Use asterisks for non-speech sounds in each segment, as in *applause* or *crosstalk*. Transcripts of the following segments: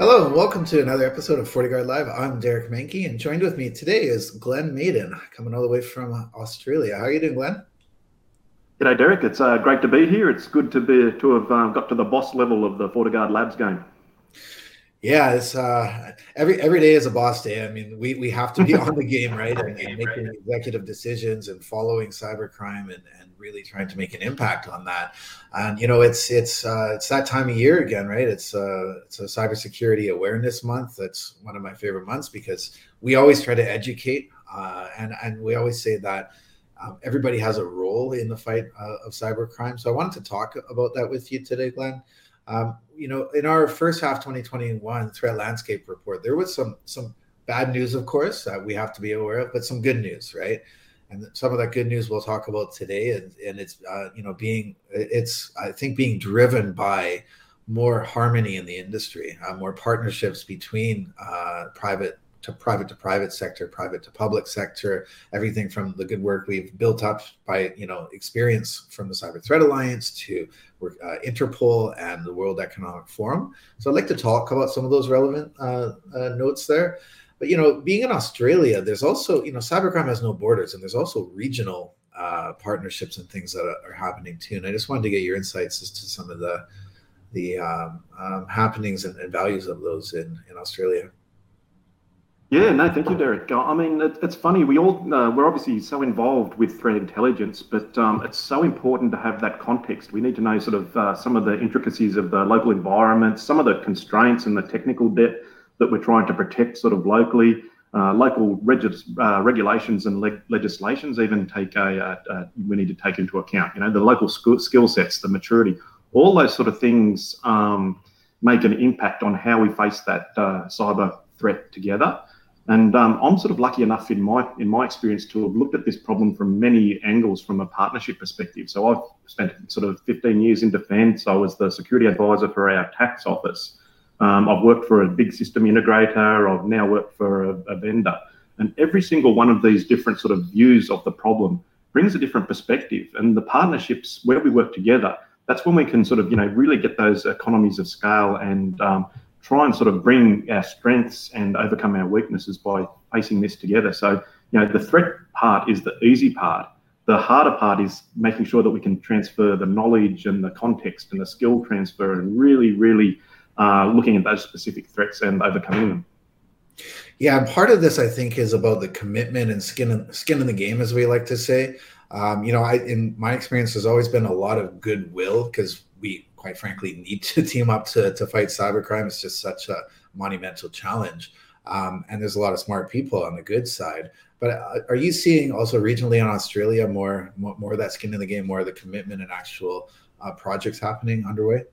Hello and welcome to another episode of FortiGuard Live. I'm Derek Manky, and joined with me today is Glenn Maiden, coming all the way from Australia. How are you doing, Glenn? G'day, Derek. It's uh, great to be here. It's good to be to have uh, got to the boss level of the FortiGuard Labs game. Yeah, it's uh, every every day is a boss day. I mean, we, we have to be on the game, right? *laughs* And, and making executive decisions and following cybercrime and, and really trying to make an impact on that. And you know, it's it's uh, it's that time of year again, right? It's uh, it's a cybersecurity awareness month. That's one of my favorite months because we always try to educate, uh, and and we always say that. Um, everybody has a role in the fight uh, of cybercrime. So I wanted to talk about that with you today, Glenn. Um, you know, in our first half 2021 threat landscape report, there was some some bad news, of course, that we have to be aware of, but some good news, right? And some of that good news we'll talk about today, and, and it's uh, you know being it's I think being driven by more harmony in the industry, uh, more partnerships between uh, private to private to private sector, private to public sector, everything from the good work we've built up by you know experience from the Cyber Threat Alliance to uh, Interpol and the World Economic Forum. So I'd like to talk about some of those relevant uh, uh, notes there. But you know, being in Australia, there's also you know cybercrime has no borders, and there's also regional uh, partnerships and things that are, are, happening too. And I just wanted to get your insights as to some of the the um, um, happenings and, and values of those in in Australia. Yeah, no, thank you, Derek. I mean, it, it's funny. We all uh, we're obviously so involved with threat intelligence, but um, it's so important to have that context. We need to know sort of uh, some of the intricacies of the local environment, some of the constraints and the technical debt that we're trying to protect, sort of locally. Uh, local uh, regulations and leg- legislations even take a uh, we need to take into account. You know, the local skill sets, the maturity, all those sort of things um, make an impact on how we face that uh, cyber threat together. And um, I'm sort of lucky enough in my in my experience to have looked at this problem from many angles from a partnership perspective. So I've spent sort of 15 years in defence. I was the security advisor for our tax office. Um, I've worked for a big system integrator. I've now worked for a, a vendor. And every single one of these different sort of views of the problem brings a different perspective. And the partnerships where we work together, that's when we can sort of you know really get those economies of scale and um, try and sort of bring our strengths and overcome our weaknesses by facing this together. So, you know, the threat part is the easy part. The harder part is making sure that we can transfer the knowledge and the context and the skill transfer and really, really uh, looking at those specific threats and overcoming them. Yeah, and part of this I think is about the commitment and skin in, skin in the game, as we like to say. Um, you know, I in my experience, there's always been a lot of goodwill because quite frankly need to *laughs* team up to, to fight cybercrime. It's just such a monumental challenge. Um, and there's a lot of smart people on the good side. But uh, are you seeing also regionally in Australia more, more, more of that skin in the game, more of the commitment and actual uh, projects happening underway?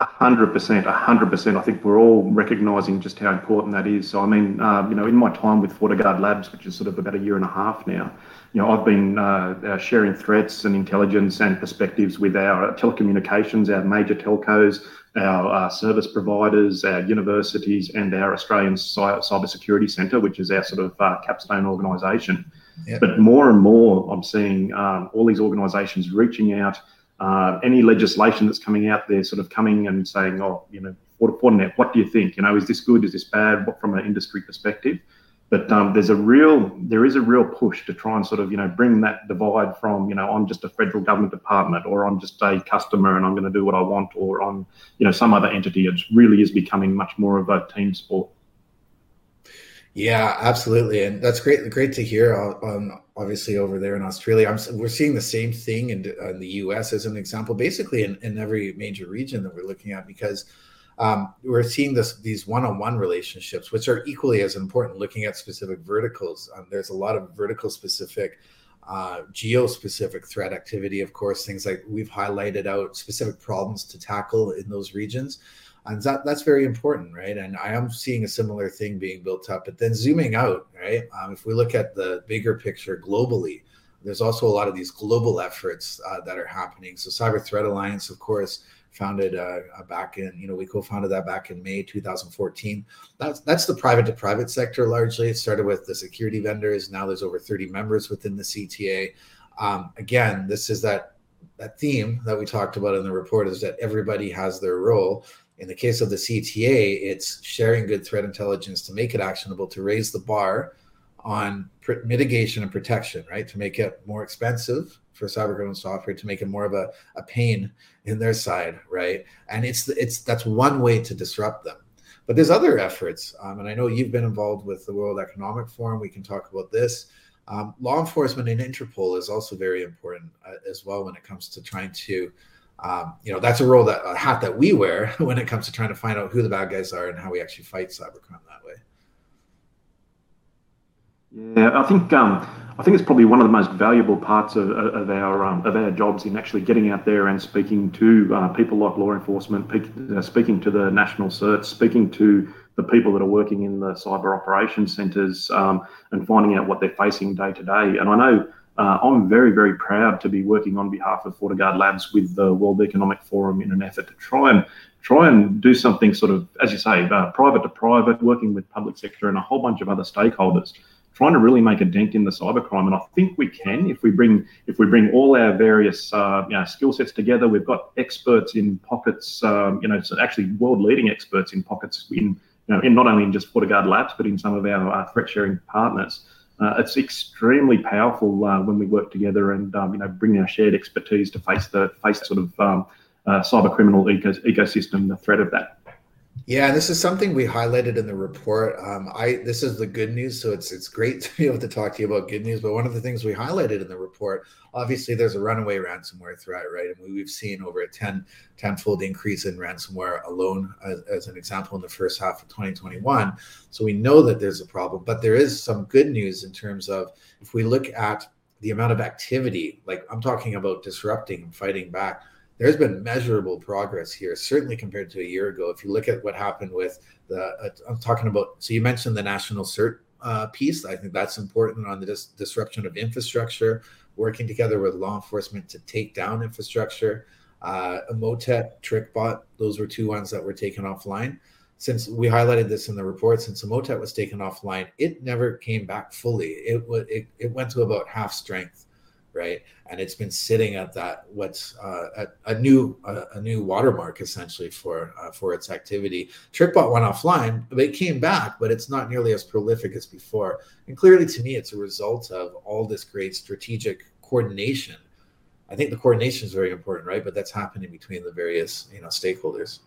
A hundred percent, a hundred percent. I think we're all recognizing just how important that is. So, I mean, uh, you know, in my time with FortiGuard Labs, which is sort of about a year and a half now, you know, I've been uh, uh, sharing threats and intelligence and perspectives with our telecommunications, our major telcos, our uh, service providers, our universities, and our Australian cyber Cybersecurity Centre, which is our sort of uh, capstone organisation. Yep. But more and more, I'm seeing um, all these organisations reaching out. Uh, any legislation that's coming out there, sort of coming and saying, "Oh, you know, Fortinet, what do you think? You know, is this good? Is this bad? What from an industry perspective?" But um, there's a real, there is a real push to try and sort of, you know, bring that divide from, you know, I'm just a federal government department, or I'm just a customer and I'm going to do what I want, or on, you know, some other entity. It really is becoming much more of a team sport. Yeah, absolutely, and that's great. Great to hear. Um, obviously, over there in Australia, I'm, we're seeing the same thing in, in, the U.S. as an example, basically in, in every major region that we're looking at, because um, we're seeing this these one-on-one relationships, which are equally as important. Looking at specific verticals, um, there's a lot of vertical specific, uh, geo-specific threat activity. Of course, things like we've highlighted out specific problems to tackle in those regions, and that that's very important, right? And I am seeing a similar thing being built up. But then zooming out, right? Um, if we look at the bigger picture globally, there's also a lot of these global efforts uh, that are happening. So, Cyber Threat Alliance, of course founded uh, uh, back in you know we co-founded that back in May 2014. That's that's the private to private sector largely. It started with the security vendors. Now there's over 30 members within the CTA. Um, again, this is that that theme that we talked about in the report is that everybody has their role. In the case of the CTA, it's sharing good threat intelligence to make it actionable, to raise the bar on pr- mitigation and protection, right? To make it more expensive for cybercriminal software, to make it more of a, a pain in their side, right? And it's it's that's one way to disrupt them. But there's other efforts, um, and I know you've been involved with the World Economic Forum. We can talk about this. Um, law enforcement and Interpol is also very important uh, as well when it comes to trying to, um, you know, that's a role that a hat that we wear *laughs* when it comes to trying to find out who the bad guys are and how we actually fight cybercrime that way. Yeah, I think um, I think it's probably one of the most valuable parts of, of our um, of our jobs in actually getting out there and speaking to uh, people like law enforcement, uh, speaking to the national certs, speaking to the people that are working in the cyber operations centres, um, and finding out what they're facing day to day. And I know uh, I'm very very proud to be working on behalf of FortiGuard Labs with the World Economic Forum in an effort to try and try and do something sort of, as you say, uh, private to private, working with public sector and a whole bunch of other stakeholders trying to really make a dent in the cybercrime. And I think we can if we bring if we bring all our various uh, you know, skill sets together. We've got experts in pockets, um, you know, actually world leading experts in pockets in you know in not only in just FortiGuard Labs but in some of our uh, threat sharing partners. Uh, it's extremely powerful uh, when we work together and um, you know bring our shared expertise to face the face sort of um, uh, cyber criminal eco- ecosystem, the threat of that. Yeah, this is something we highlighted in the report. Um, I this is the good news, so it's it's great *laughs* to be able to talk to you about good news. But one of the things we highlighted in the report, obviously, there's a runaway ransomware threat, right? And we've seen over a 10 tenfold increase in ransomware alone, as, as an example, in the first half of 2021. So we know that there's a problem, but there is some good news in terms of if we look at the amount of activity, like I'm talking about disrupting and fighting back there's been measurable progress here, certainly compared to a year ago. If you look at what happened with the, uh, I'm talking about, so you mentioned the national cert uh, piece. I think that's important on the dis- disruption of infrastructure, working together with law enforcement to take down infrastructure. Uh, Emotet, TrickBot, those were two ones that were taken offline. Since we highlighted this in the report, since Emotet was taken offline, it never came back fully. It, it, it went to about half strength right? And it's been sitting at that what's uh, a, a, new a, a, new watermark essentially for uh, for its activity. TrickBot went offline, but it came back, but it's not nearly as prolific as before. And clearly, to me, it's a result of all this great strategic coordination. I think the coordination is very important, right? But that's happening between the various you know stakeholders.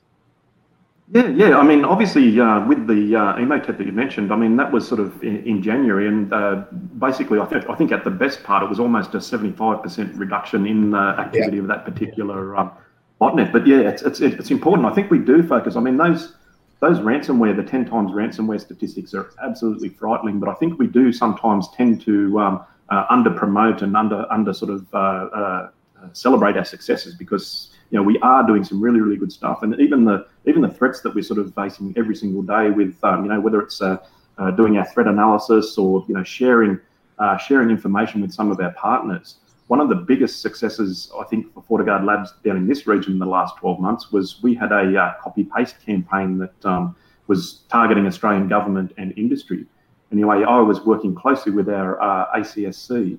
Yeah, yeah. I mean, obviously, uh, with the uh, Emotet that you mentioned, I mean, that was sort of in, in January, and uh, basically, I think I think at the best part, it was almost a seventy-five percent reduction in the activity yeah. of that particular um, botnet. But yeah, it's, it's it's important. I think we do focus. I mean, those those ransomware, the ten times ransomware statistics are absolutely frightening. But I think we do sometimes tend to um, uh, under promote and under under sort of uh, uh, celebrate our successes because you know, we are doing some really, really good stuff. And even the even the threats that we're sort of facing every single day with, um, you know, whether it's uh, uh, doing our threat analysis or you know sharing uh, sharing information with some of our partners. One of the biggest successes I think for FortiGuard Labs down in this region in the last 12 months was we had a uh, copy paste campaign that um, was targeting Australian government and industry. And anyway, I was working closely with our uh, ACSC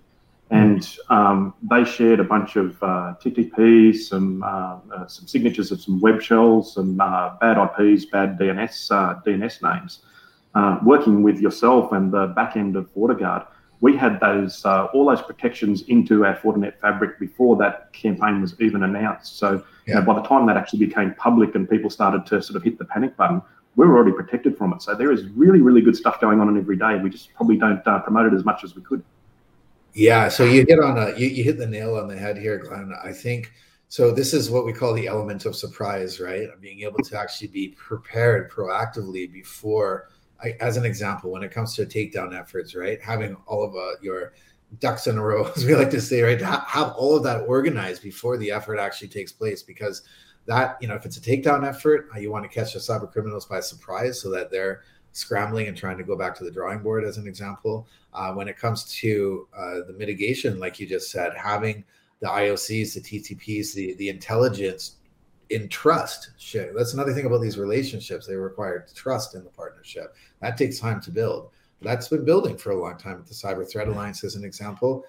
and um, they shared a bunch of uh, TTPs, some uh, uh, some signatures of some web shells, some uh, bad IPs, bad DNS uh, DNS names. Uh, working with yourself and the back end of FortiGuard, we had those all those protections into our Fortinet fabric before that campaign was even announced. So yeah. you know, by the time that actually became public and people started to sort of hit the panic button, we were already protected from it. So there is really really good stuff going on in every day. We just probably don't promote it as much as we could. Yeah, so you hit on a you, you hit the nail on the head here, Glenn. I think so. This is what we call the element of surprise, right? Being able to actually be prepared proactively before. I, as an example, when it comes to takedown efforts, right? Having all of uh, your ducks in a row, *laughs* as we like to say, right? To ha- have all of that organized before the effort actually takes place, because that you know, if it's a takedown effort, uh, you want to catch the cyber criminals by surprise, so that they're scrambling and trying to go back to the drawing board, as an example. Uh, when it comes to uh, the mitigation, like you just said, having the IOCs, the TTPs, the, the intelligence in trust. Share. That's another thing about these relationships. They require trust in the partnership. That takes time to build. That's been building for a long time with the Cyber Threat Alliance, as an example.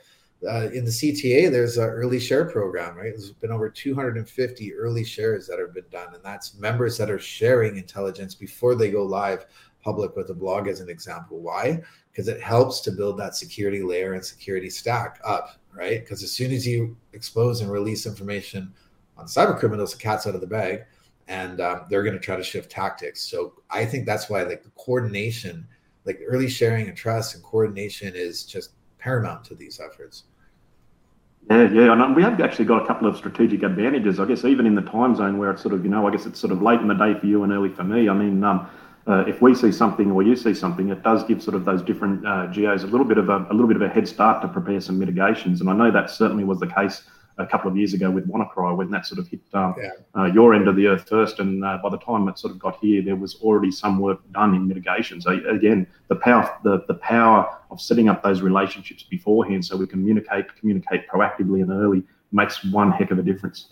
uh, in the CTA, there's an early share program, right? There's been over 250 early shares that have been done, and that's members that are sharing intelligence before they go live public with a blog, as an example. Why? Because it helps to build that security layer and security stack up, right? Because as soon as you expose and release information on cyber criminals, the cat's out of the bag, and um, they're going to try to shift tactics. So I think that's why, like the coordination, like early sharing and trust and coordination, is just paramount to these efforts. Yeah, yeah, and we have actually got a couple of strategic advantages, I guess, even in the time zone where it's sort of, you know, I guess it's sort of late in the day for you and early for me. I mean, um, uh, if we see something or you see something, it does give sort of those different uh, geos a little bit of a, a little bit of a head start to prepare some mitigations. And I know that certainly was the case a couple of years ago with WannaCry when that sort of hit um, yeah. uh, your end of the earth first. And uh, by the time it sort of got here, there was already some work done in mitigation. So again, the power the, the power of setting up those relationships beforehand so we communicate communicate proactively and early makes one heck of a difference.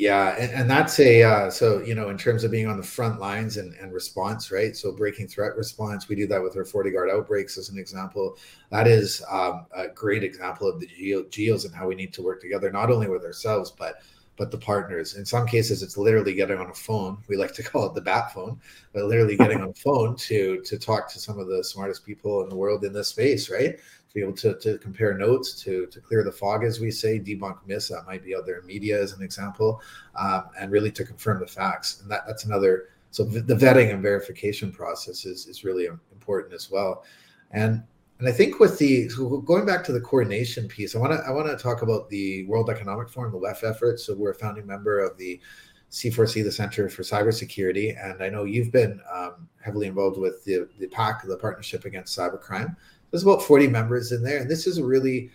Yeah, and, and that's a uh, so you know in terms of being on the front lines and, and response, right? So breaking threat response, we do that with our FortiGuard outbreaks as an example. That is um, a great example of the geo, geos and how we need to work together, not only with ourselves but but the partners. In some cases, it's literally getting on a phone. We like to *laughs* call it the bat phone, but literally getting on a phone to to talk to some of the smartest people in the world in this space, right? To be able to, to compare notes, to, to clear the fog, as we say, debunk myths that might be out there in media, as an example, um, and really to confirm the facts. And that, that's another. So the vetting and verification process is, is really important as well. And and I think with the so going back to the coordination piece, I want to I want to talk about the World Economic Forum, the WEF effort. So we're a founding member of the C4C, the Center for Cybersecurity, and I know you've been um, heavily involved with the the PAC, the Partnership Against Cybercrime. There's about 40 members in there, and this is a really,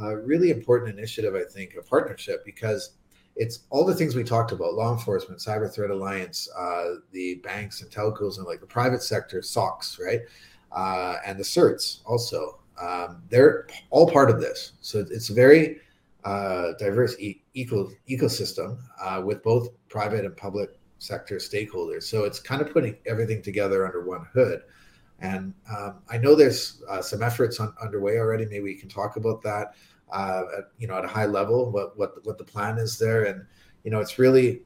uh, really important initiative. I think a partnership because it's all the things we talked about: law enforcement, cyber threat alliance, uh, the banks and telcos, and like the private sector, SOCs, right, uh, and the certs also. Um, they're all part of this, so it's a very uh, diverse e- eco- ecosystem uh, with both private and public sector stakeholders. So it's kind of putting everything together under one hood. And um, I know there's uh, some efforts on, underway already. Maybe we can talk about that, uh, at, you know, at a high level, what what what the plan is there. And you know, it's really,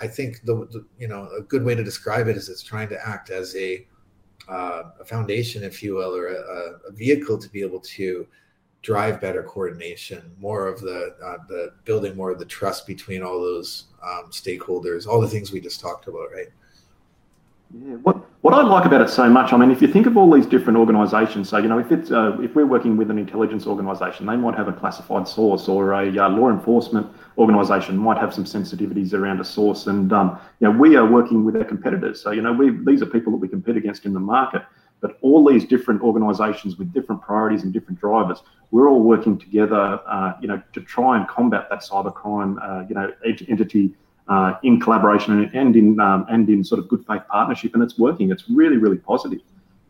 I think the, the you know a good way to describe it is it's trying to act as a uh, a foundation, if you will, or a, a, vehicle to be able to drive better coordination, more of the uh, the building more of the trust between all those um, stakeholders, all the things we just talked about, right? Yeah, what what I like about it so much, I mean, if you think of all these different organisations, so you know, if it's uh, if we're working with an intelligence organisation, they might have a classified source, or a uh, law enforcement organisation might have some sensitivities around a source, and um, you know, we are working with our competitors. So you know, we these are people that we compete against in the market. But all these different organisations with different priorities and different drivers, we're all working together, uh, you know, to try and combat that cybercrime, uh, you know, entity uh, in collaboration and in um, and in sort of good faith partnership, and it's working. It's really really positive.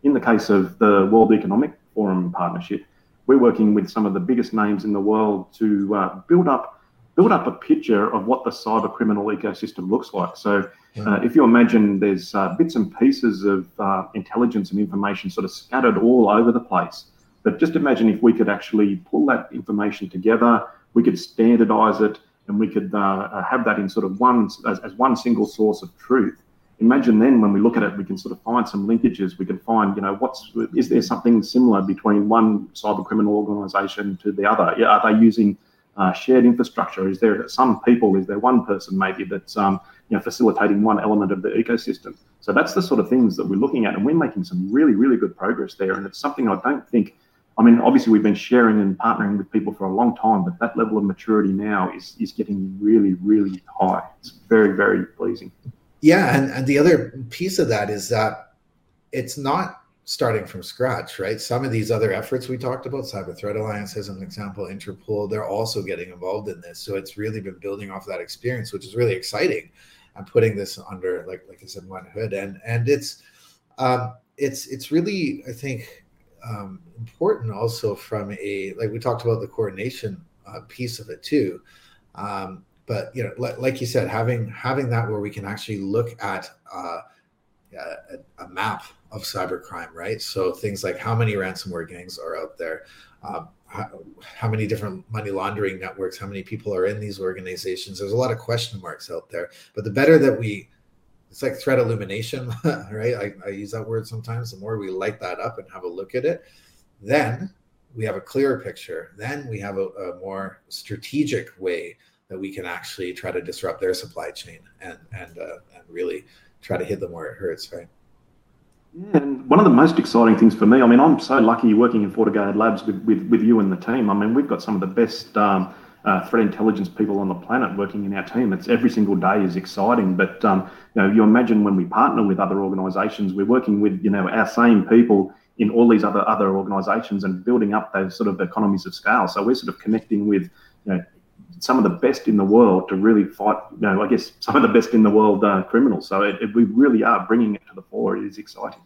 In the case of the World Economic Forum partnership, we're working with some of the biggest names in the world to uh, build up build up a picture of what the cyber criminal ecosystem looks like. So, uh, if you imagine there's uh, bits and pieces of uh, intelligence and information sort of scattered all over the place, but just imagine if we could actually pull that information together, we could standardize it, and we could uh, uh, have that in sort of one as, as one single source of truth imagine then when we look at it, we can sort of find some linkages. We can find, you know, what's is there something similar between one cyber criminal organisation to the other? Are they using uh, shared infrastructure? Is there some people? Is there one person maybe that's um, you know facilitating one element of the ecosystem? So that's the sort of things that we're looking at, and we're making some really really good progress there. And it's something I don't think I mean, obviously we've been sharing and partnering with people for a long time, but that level of maturity now is is getting really, really high. It's very, very pleasing. Yeah, and, and the other piece of that is that it's not starting from scratch, right? Some of these other efforts we talked about, Cyber Threat Alliance as an example, Interpol, they're also getting involved in this. So it's really been building off that experience, which is really exciting. And putting this under, like like I said, one hood, and and it's um, it's it's really, I think, um, important also from a like we talked about the coordination uh, piece of it too. Um, but you know, like, like, you said, having having that where we can actually look at uh, a, a, map of cybercrime, right? So things like how many ransomware gangs are out there, uh, how, how, many different money laundering networks, how many people are in these organizations. There's a lot of question marks out there. But the better that we, it's like threat illumination, *laughs* right? I, I use that word sometimes. The more we light that up and have a look at it, then we have a clearer picture. Then we have a, a more strategic way that we can actually try to disrupt their supply chain and and uh, and really try to hit them where it hurts, right? Yeah, and one of the most exciting things for me, I mean, I'm so lucky working in FortiGuard Labs with, with, with you and the team. I mean, we've got some of the best um, uh, threat intelligence people on the planet working in our team. It's every single day is exciting. But um, you know, you imagine when we partner with other organisations, we're working with you know our same people in all these other other organisations and building up those sort of economies of scale. So we're sort of connecting with you know some of the best in the world to really fight, you know, I guess some of the best in the world uh, criminals. So it, it, we really are bringing it to the fore. It is exciting.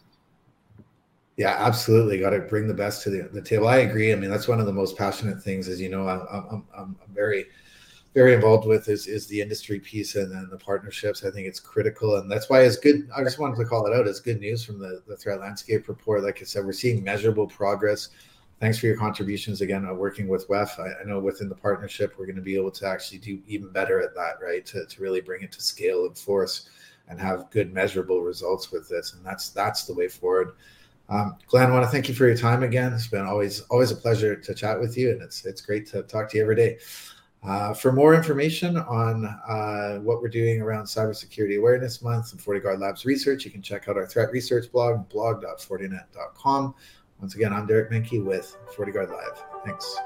Yeah, absolutely. Got to bring the best to the, the table. I agree. I mean, that's one of the most passionate things, as you know, I'm, I'm, I'm very, very involved with is, is the industry piece and the partnerships. I think it's critical. And that's why it's good. I just wanted to call it out. It's good news from the, the threat landscape report. Like I said, we're seeing measurable progress thanks for your contributions again uh, working with WEF. I, I, know within the partnership, we're going to be able to actually do even better at that, right? To, to really bring it to scale and force and have good measurable results with this. And that's, that's the way forward. Um, Glenn, I want to thank you for your time again. It's been always, always a pleasure to chat with you. And it's, it's great to talk to you every day. Uh, for more information on uh, what we're doing around Cybersecurity Awareness Month and FortiGuard Labs research, you can check out our threat research blog, blog.fortinet.com. Once again, I'm Derek Manky with FortiGuard Live. Thanks.